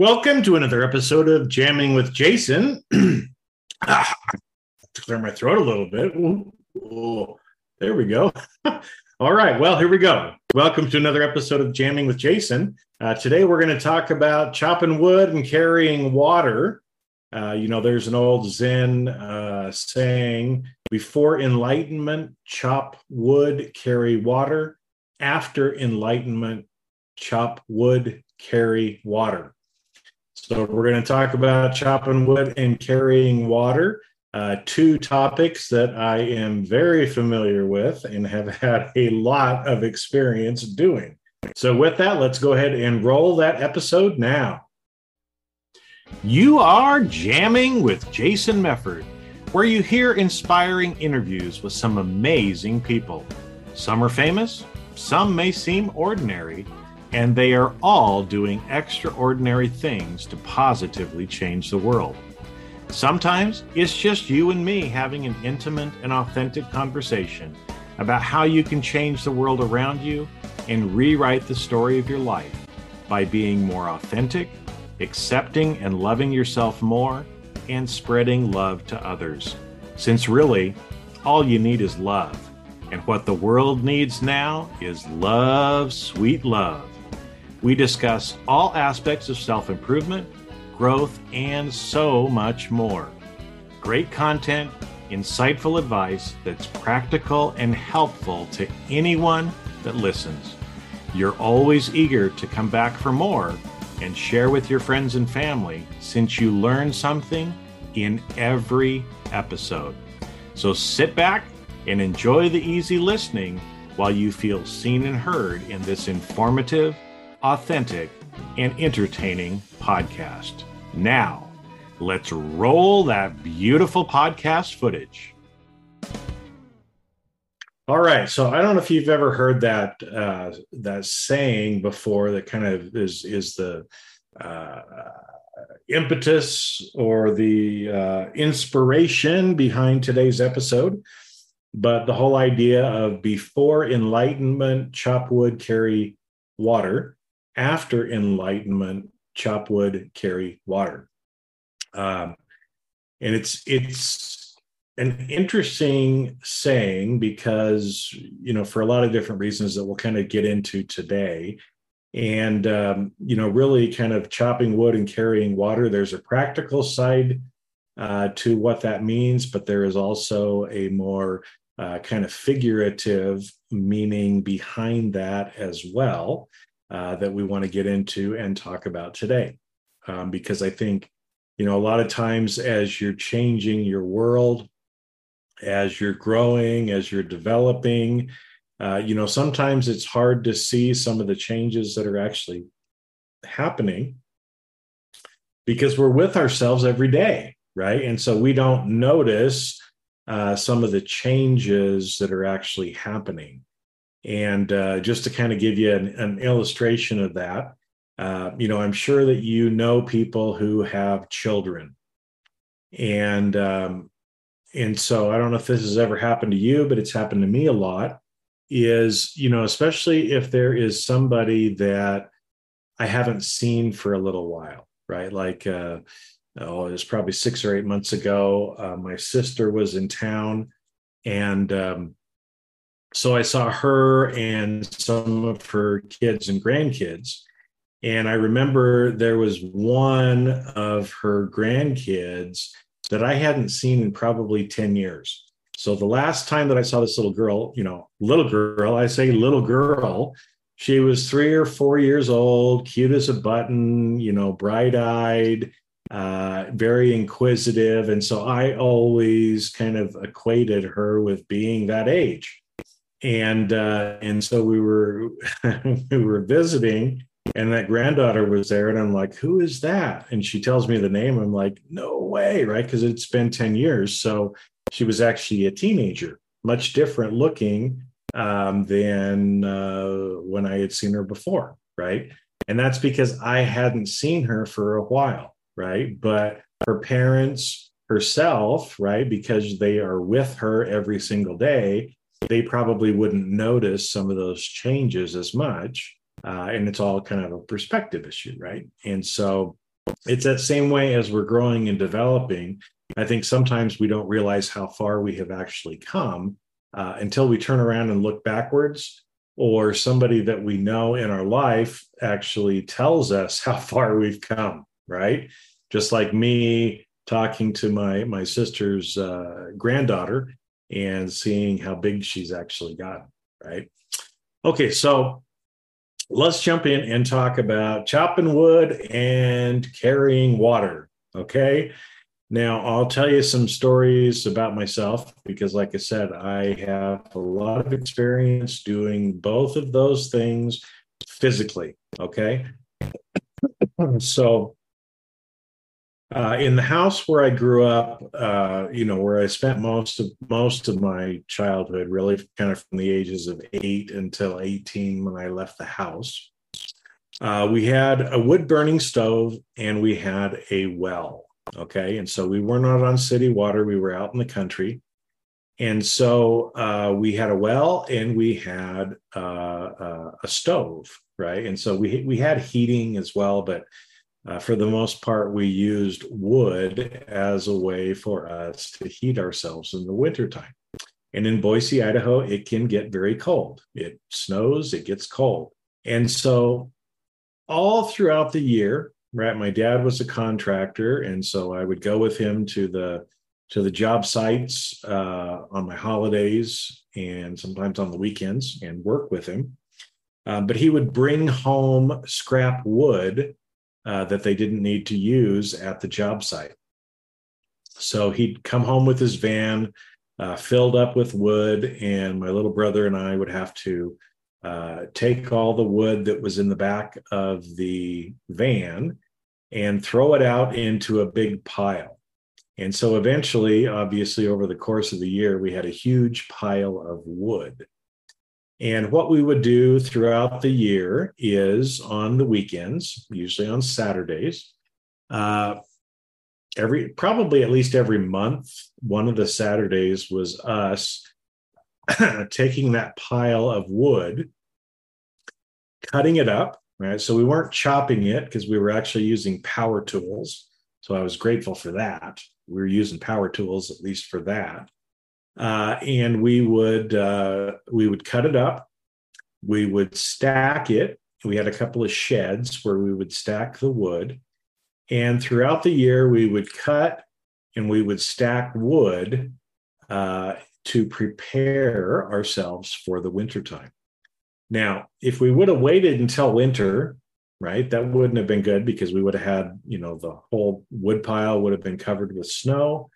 Welcome to another episode of Jamming with Jason. ah, to clear my throat a little bit. Ooh, ooh, there we go. All right. Well, here we go. Welcome to another episode of Jamming with Jason. Uh, today, we're going to talk about chopping wood and carrying water. Uh, you know, there's an old Zen uh, saying before enlightenment, chop wood, carry water. After enlightenment, chop wood, carry water. So we're going to talk about chopping wood and carrying water, uh, two topics that I am very familiar with and have had a lot of experience doing. So with that, let's go ahead and roll that episode now. You are jamming with Jason Mefford, where you hear inspiring interviews with some amazing people. Some are famous, some may seem ordinary and they are all doing extraordinary things to positively change the world. Sometimes it's just you and me having an intimate and authentic conversation about how you can change the world around you and rewrite the story of your life by being more authentic, accepting and loving yourself more, and spreading love to others. Since really, all you need is love. And what the world needs now is love, sweet love. We discuss all aspects of self improvement, growth, and so much more. Great content, insightful advice that's practical and helpful to anyone that listens. You're always eager to come back for more and share with your friends and family since you learn something in every episode. So sit back and enjoy the easy listening while you feel seen and heard in this informative authentic, and entertaining podcast. Now, let's roll that beautiful podcast footage. All right, so I don't know if you've ever heard that uh, that saying before. That kind of is is the uh, impetus or the uh, inspiration behind today's episode. But the whole idea of before enlightenment, chop wood, carry water after enlightenment, chop wood, carry water. Um, and it's it's an interesting saying because you know for a lot of different reasons that we'll kind of get into today and um, you know really kind of chopping wood and carrying water there's a practical side uh, to what that means but there is also a more uh, kind of figurative meaning behind that as well uh, that we want to get into and talk about today. Um, because I think, you know, a lot of times as you're changing your world, as you're growing, as you're developing, uh, you know, sometimes it's hard to see some of the changes that are actually happening because we're with ourselves every day, right? And so we don't notice uh, some of the changes that are actually happening. And uh, just to kind of give you an, an illustration of that, uh, you know, I'm sure that you know people who have children, and um, and so I don't know if this has ever happened to you, but it's happened to me a lot. Is you know, especially if there is somebody that I haven't seen for a little while, right? Like, uh, oh, it was probably six or eight months ago. Uh, my sister was in town, and um, so I saw her and some of her kids and grandkids. And I remember there was one of her grandkids that I hadn't seen in probably 10 years. So the last time that I saw this little girl, you know, little girl, I say little girl, she was three or four years old, cute as a button, you know, bright eyed, uh, very inquisitive. And so I always kind of equated her with being that age and uh, and so we were we were visiting And that granddaughter was there, and I'm like, who is that? And she tells me the name. I'm like, no way, right? Because it's been 10 years. So she was actually a teenager, much different looking um, than uh, when I had seen her before, right? And that's because I hadn't seen her for a while, right? But her parents, herself, right, because they are with her every single day, they probably wouldn't notice some of those changes as much. Uh, and it's all kind of a perspective issue, right? And so it's that same way as we're growing and developing. I think sometimes we don't realize how far we have actually come uh, until we turn around and look backwards, or somebody that we know in our life actually tells us how far we've come, right? Just like me talking to my my sister's uh, granddaughter and seeing how big she's actually gotten, right? Okay, so let's jump in and talk about chopping wood and carrying water. Okay. Now, I'll tell you some stories about myself because, like I said, I have a lot of experience doing both of those things physically. Okay. so, uh, in the house where I grew up, uh, you know, where I spent most of most of my childhood, really kind of from the ages of eight until eighteen when I left the house, uh, we had a wood burning stove and we had a well. Okay. And so we were not on city water, we were out in the country. And so uh, we had a well and we had uh, uh, a stove, right? And so we we had heating as well, but uh, for the most part, we used wood as a way for us to heat ourselves in the wintertime. And in Boise, Idaho, it can get very cold. It snows, it gets cold. And so all throughout the year, right my dad was a contractor and so i would go with him to the to the job sites uh, on my holidays and sometimes on the weekends and work with him um, but he would bring home scrap wood uh, that they didn't need to use at the job site so he'd come home with his van uh, filled up with wood and my little brother and i would have to uh, take all the wood that was in the back of the van and throw it out into a big pile. And so eventually, obviously, over the course of the year, we had a huge pile of wood. And what we would do throughout the year is on the weekends, usually on Saturdays, uh, every probably at least every month, one of the Saturdays was us taking that pile of wood, cutting it up, right? So we weren't chopping it because we were actually using power tools. So I was grateful for that. We were using power tools at least for that. Uh, and we would uh, we would cut it up. We would stack it. We had a couple of sheds where we would stack the wood. And throughout the year, we would cut and we would stack wood uh, to prepare ourselves for the wintertime. Now, if we would have waited until winter, right, that wouldn't have been good because we would have had, you know, the whole wood pile would have been covered with snow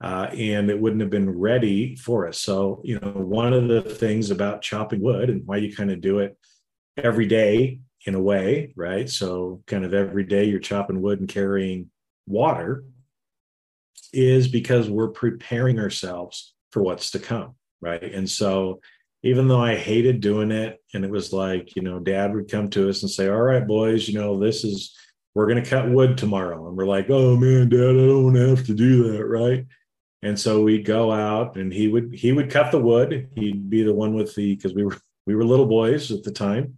uh, and it wouldn't have been ready for us. So, you know, one of the things about chopping wood and why you kind of do it every day in a way, right? So, kind of every day you're chopping wood and carrying water is because we're preparing ourselves for what's to come right and so even though i hated doing it and it was like you know dad would come to us and say all right boys you know this is we're going to cut wood tomorrow and we're like oh man dad i don't have to do that right and so we'd go out and he would he would cut the wood he'd be the one with the because we were we were little boys at the time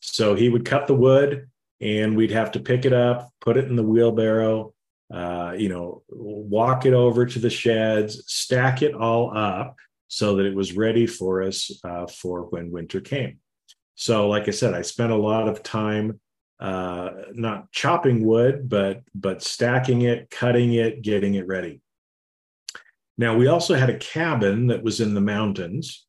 so he would cut the wood and we'd have to pick it up put it in the wheelbarrow uh, you know, walk it over to the sheds, stack it all up so that it was ready for us uh, for when winter came. So, like I said, I spent a lot of time uh, not chopping wood, but but stacking it, cutting it, getting it ready. Now, we also had a cabin that was in the mountains.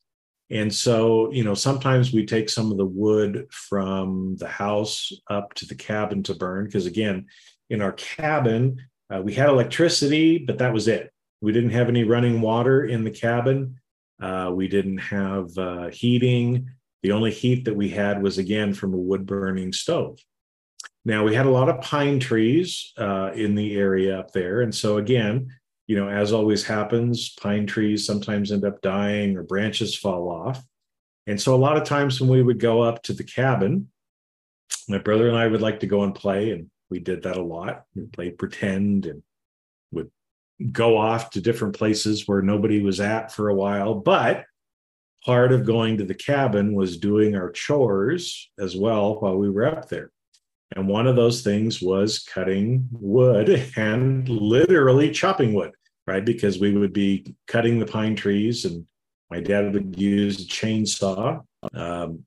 And so, you know, sometimes we take some of the wood from the house up to the cabin to burn. Because again, in our cabin, uh, we had electricity, but that was it. We didn't have any running water in the cabin. Uh, we didn't have uh, heating. The only heat that we had was again from a wood burning stove. Now we had a lot of pine trees uh, in the area up there, and so again, you know, as always happens, pine trees sometimes end up dying or branches fall off. And so a lot of times when we would go up to the cabin, my brother and I would like to go and play, and we did that a lot. We played pretend and would go off to different places where nobody was at for a while. But part of going to the cabin was doing our chores as well while we were up there. And one of those things was cutting wood and literally chopping wood, right? Because we would be cutting the pine trees, and my dad would use a chainsaw um,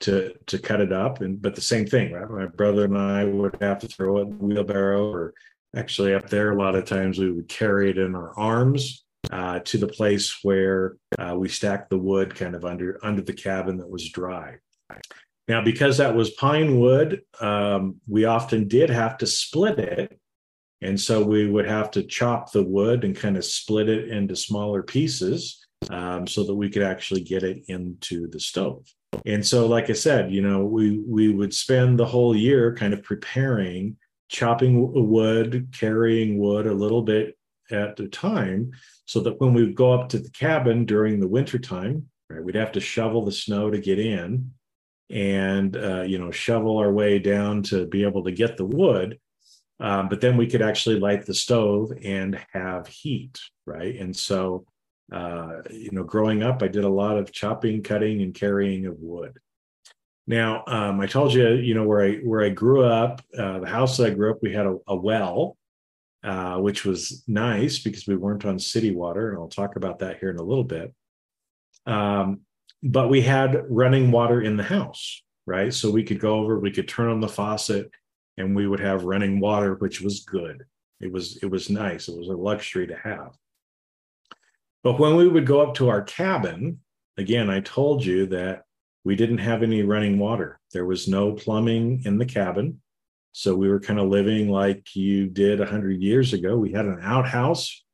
to to cut it up. And but the same thing, right? My brother and I would have to throw it in the wheelbarrow, or actually up there, a lot of times we would carry it in our arms uh, to the place where uh, we stacked the wood kind of under under the cabin that was dry. Now, because that was pine wood, um, we often did have to split it. And so we would have to chop the wood and kind of split it into smaller pieces um, so that we could actually get it into the stove. And so, like I said, you know, we we would spend the whole year kind of preparing, chopping wood, carrying wood a little bit at a time, so that when we would go up to the cabin during the winter time, right, we'd have to shovel the snow to get in and uh, you know shovel our way down to be able to get the wood um, but then we could actually light the stove and have heat right? And so uh, you know growing up i did a lot of chopping cutting and carrying of wood. Now um, i told you you know where i where i grew up uh, the house that i grew up we had a, a well uh, which was nice because we weren't on city water and i'll talk about that here in a little bit. Um, but we had running water in the house, right? So we could go over, we could turn on the faucet and we would have running water, which was good. It was it was nice. It was a luxury to have. But when we would go up to our cabin, again, I told you that we didn't have any running water. There was no plumbing in the cabin. So we were kind of living like you did 100 years ago. We had an outhouse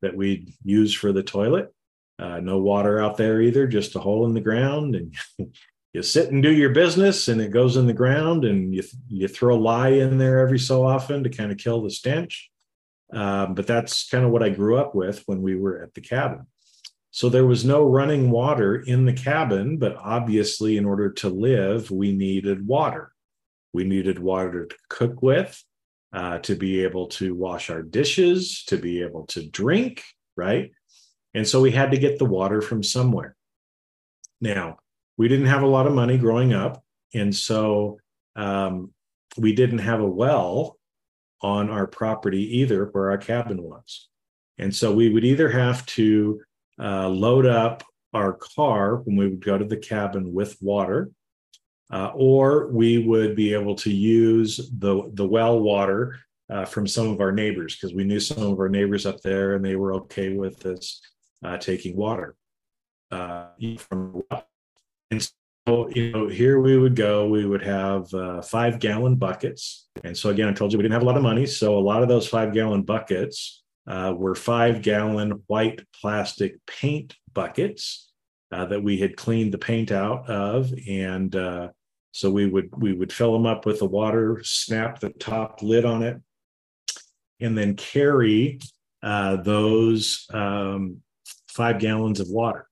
that we'd use for the toilet. Uh, no water out there either, just a hole in the ground, and you sit and do your business, and it goes in the ground, and you you throw lye in there every so often to kind of kill the stench. Um, but that's kind of what I grew up with when we were at the cabin. So there was no running water in the cabin, but obviously, in order to live, we needed water. We needed water to cook with, uh, to be able to wash our dishes, to be able to drink, right? And so we had to get the water from somewhere. Now, we didn't have a lot of money growing up. And so um, we didn't have a well on our property either where our cabin was. And so we would either have to uh, load up our car when we would go to the cabin with water, uh, or we would be able to use the, the well water uh, from some of our neighbors because we knew some of our neighbors up there and they were okay with us uh, taking water uh, from and so you know here we would go we would have uh, five gallon buckets. And so again i told you we didn't have a lot of money so a lot of those five gallon buckets uh, were five gallon white plastic paint buckets uh, that we had cleaned the paint out of. And uh, so we would we would fill them up with the water snap the top lid on it and then carry uh, those um, five gallons of water.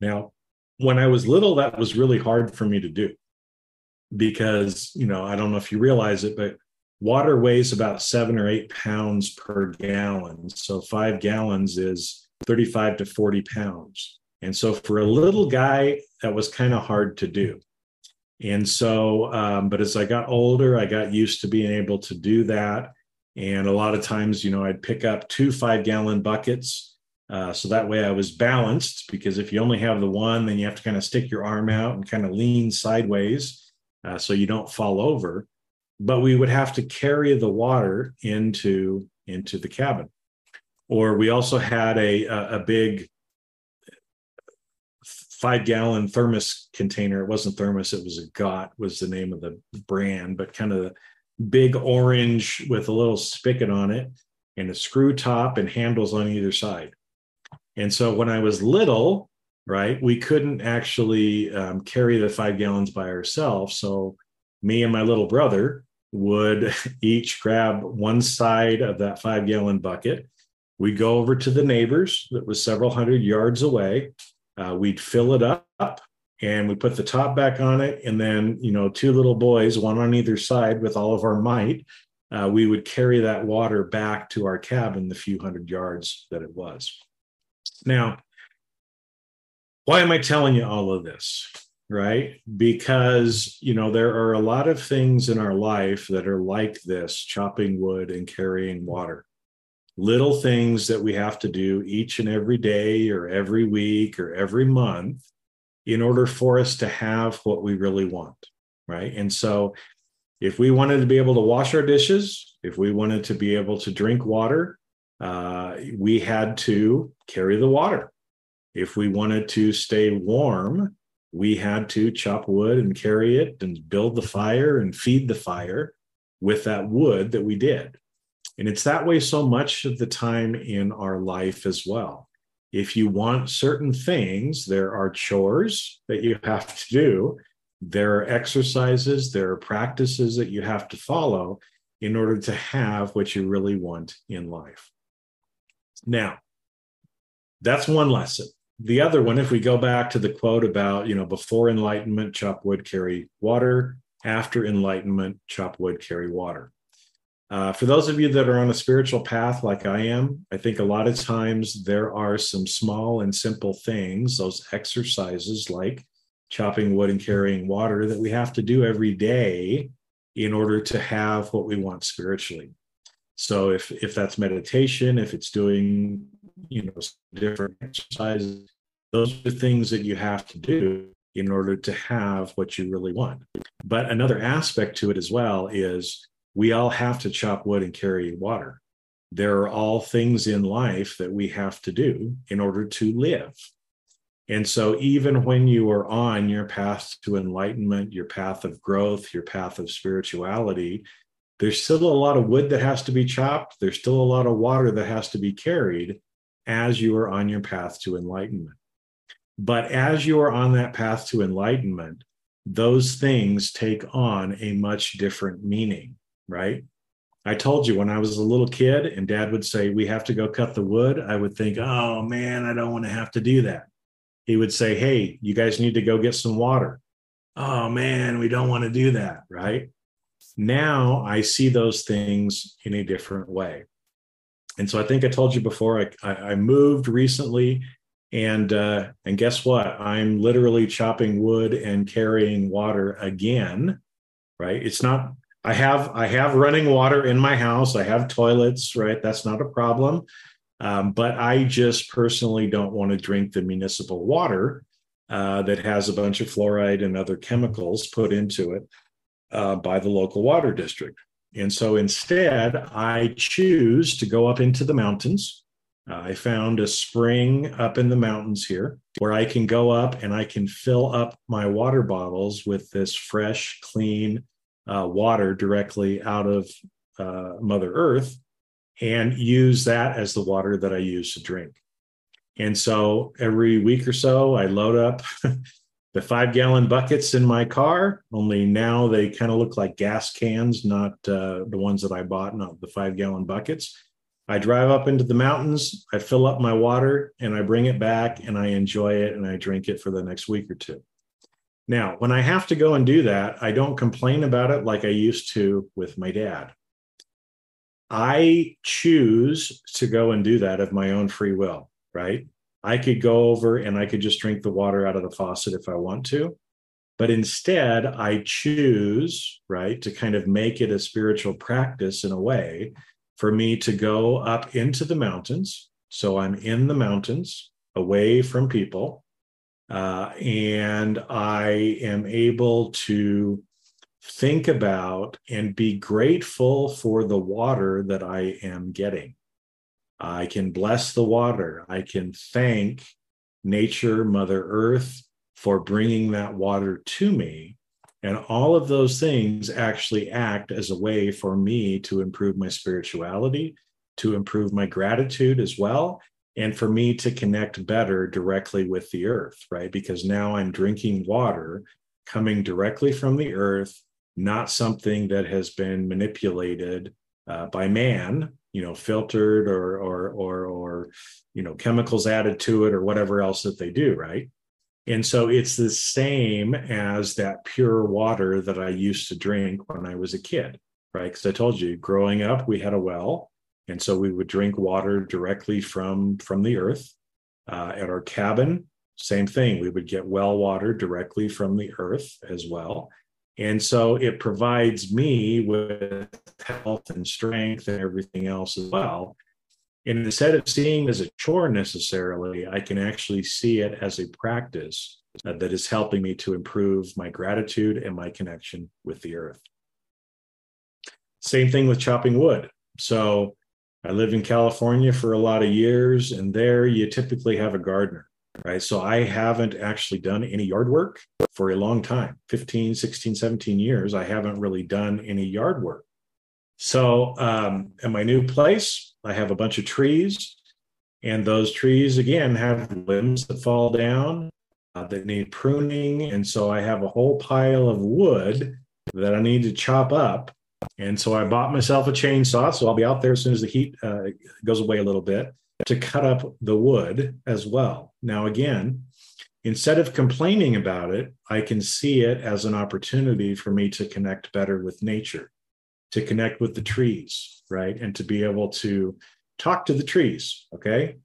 Now, when I was little, that was really hard for me to do because, you know, I don't know if you realize it, but water weighs about seven or eight pounds per gallon. So five gallons is 35 to 40 pounds. And so for a little guy, that was kind of hard to do. And so, um, but as I got older, I got used to being able to do that. And a lot of times, you know, I'd pick up two five gallon buckets uh, so that way I was balanced because if you only have the one, then you have to kind of stick your arm out and kind of lean sideways uh, so you don't fall over. But we would have to carry the water into into the cabin. Or we also had a a, a big five gallon thermos container. It wasn't thermos, it was a Gott was the name of the brand, but kind of big orange with a little spigot on it and a screw top and handles on either side. And so when I was little, right? We couldn't actually um, carry the five gallons by ourselves. So me and my little brother would each grab one side of that five gallon bucket. We'd go over to the neighbors that was several hundred yards away. Uh, we'd fill it up and we put the top back on it. And then, you know, two little boys, one on either side with all of our might, uh, we would carry that water back to our cabin, the few hundred yards that it was. Now, why am I telling you all of this? Right? Because, you know, there are a lot of things in our life that are like this chopping wood and carrying water. Little things that we have to do each and every day or every week or every month in order for us to have what we really want. Right. And so, if we wanted to be able to wash our dishes, if we wanted to be able to drink water, uh, we had to carry the water if we wanted to stay warm, we had to chop wood and carry it and build the fire and feed the fire with that wood that we did. And it's that way so much of the time in our life as well. If you want certain things, there are chores that you have to do, there are exercises, there are practices that you have to follow in order to have what you really want in life. Now, that's one lesson the other one, if we go back to the quote about, you know, before enlightenment, chop wood, carry water, after enlightenment, chop wood, carry water. Uh, for those of you that are on a spiritual path like I am, I think a lot of times there are some small and simple things, those exercises like chopping wood and carrying water, that we have to do every day in order to have what we want spiritually. So if if that's meditation, if it's doing you know different exercises, those are things that you have to do in order to have what you really want. But another aspect to it as well is we all have to chop wood and carry water. There are all things in life that we have to do in order to live. And so, even when you are on your path to enlightenment, your path of growth, your path of spirituality, there's still a lot of wood that has to be chopped. There's still a lot of water that has to be carried as you are on your path to enlightenment. But as you are on that path to enlightenment, those things take on a much different meaning, right? I told you when I was a little kid and dad would say, We have to go cut the wood, I would think, Oh man, I don't want to have to do that. He would say, Hey, you guys need to go get some water. Oh man, we don't want to do that, right? Now I see those things in a different way. And so I think I told you before, I, I, I moved recently and uh, and guess what? I'm literally chopping wood and carrying water again. Right? It's not. I have I have running water in my house. I have toilets. Right? That's not a problem. Um, but I just personally don't want to drink the municipal water uh, that has a bunch of fluoride and other chemicals put into it uh, by the local water district. And so instead, I choose to go up into the mountains. Uh, I found a spring up in the mountains here where I can go up and I can fill up my water bottles with this fresh, clean uh, water directly out of uh, Mother Earth and use that as the water that I use to drink. And so every week or so, I load up the five gallon buckets in my car, only now they kind of look like gas cans, not uh, the ones that I bought, not the five gallon buckets. I drive up into the mountains, I fill up my water, and I bring it back and I enjoy it and I drink it for the next week or two. Now, when I have to go and do that, I don't complain about it like I used to with my dad. I choose to go and do that of my own free will, right? I could go over and I could just drink the water out of the faucet if I want to. But instead, I choose, right, to kind of make it a spiritual practice in a way for me to go up into the mountains. So I'm in the mountains away from people. Uh, and I am able to think about and be grateful for the water that I am getting. I can bless the water. I can thank nature, Mother Earth, for bringing that water to me. And all of those things actually act as a way for me to improve my spirituality, to improve my gratitude as well, and for me to connect better directly with the earth, right? Because now I'm drinking water coming directly from the earth, not something that has been manipulated uh, by man, you know, filtered or or or or you know chemicals added to it or whatever else that they do, right? And so it's the same as that pure water that I used to drink when I was a kid, right? Because I told you, growing up, we had a well, and so we would drink water directly from from the earth. Uh, at our cabin, same thing. We would get well water directly from the earth as well. And so it provides me with health and strength and everything else as well. And instead of seeing as a chore necessarily, I can actually see it as a practice that is helping me to improve my gratitude and my connection with the earth. Same thing with chopping wood. So I lived in California for a lot of years, and there you typically have a gardener, right? So I haven't actually done any yard work for a long time 15, 16, 17 years. I haven't really done any yard work. So, um, in my new place, I have a bunch of trees, and those trees again have limbs that fall down uh, that need pruning. And so I have a whole pile of wood that I need to chop up. And so I bought myself a chainsaw. So I'll be out there as soon as the heat uh, goes away a little bit to cut up the wood as well. Now, again, instead of complaining about it, I can see it as an opportunity for me to connect better with nature to connect with the trees, right? And to be able to talk to the trees, okay?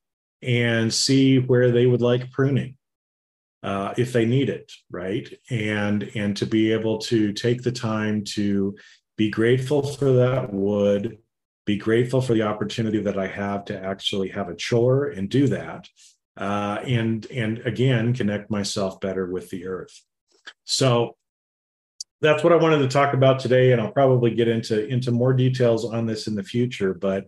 And see where they would like pruning uh, if they need it, right? And and to be able to take the time to be grateful for that wood, be grateful for the opportunity that I have to actually have a chore and do that, uh, and and again connect myself better with the earth. So that's what I wanted to talk about today, and I'll probably get into into more details on this in the future. But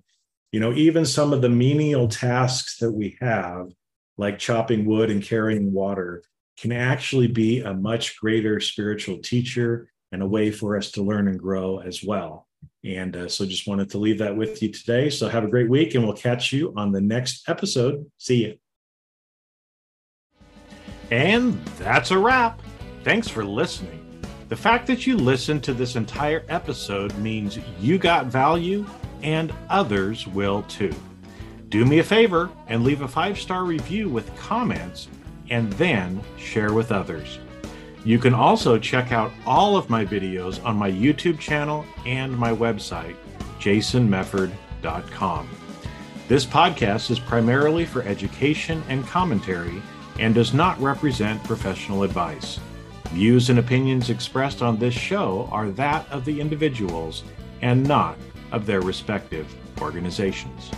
you know, even some of the menial tasks that we have, like chopping wood and carrying water, can actually be a much greater spiritual teacher and a way for us to learn and grow as well. And uh, so, just wanted to leave that with you today. So, have a great week, and we'll catch you on the next episode. See you. And that's a wrap. Thanks for listening. The fact that you listened to this entire episode means you got value and others will too. Do me a favor and leave a five star review with comments and then share with others. You can also check out all of my videos on my YouTube channel and my website, jasonmefford.com. This podcast is primarily for education and commentary and does not represent professional advice. Views and opinions expressed on this show are that of the individuals and not of their respective organizations.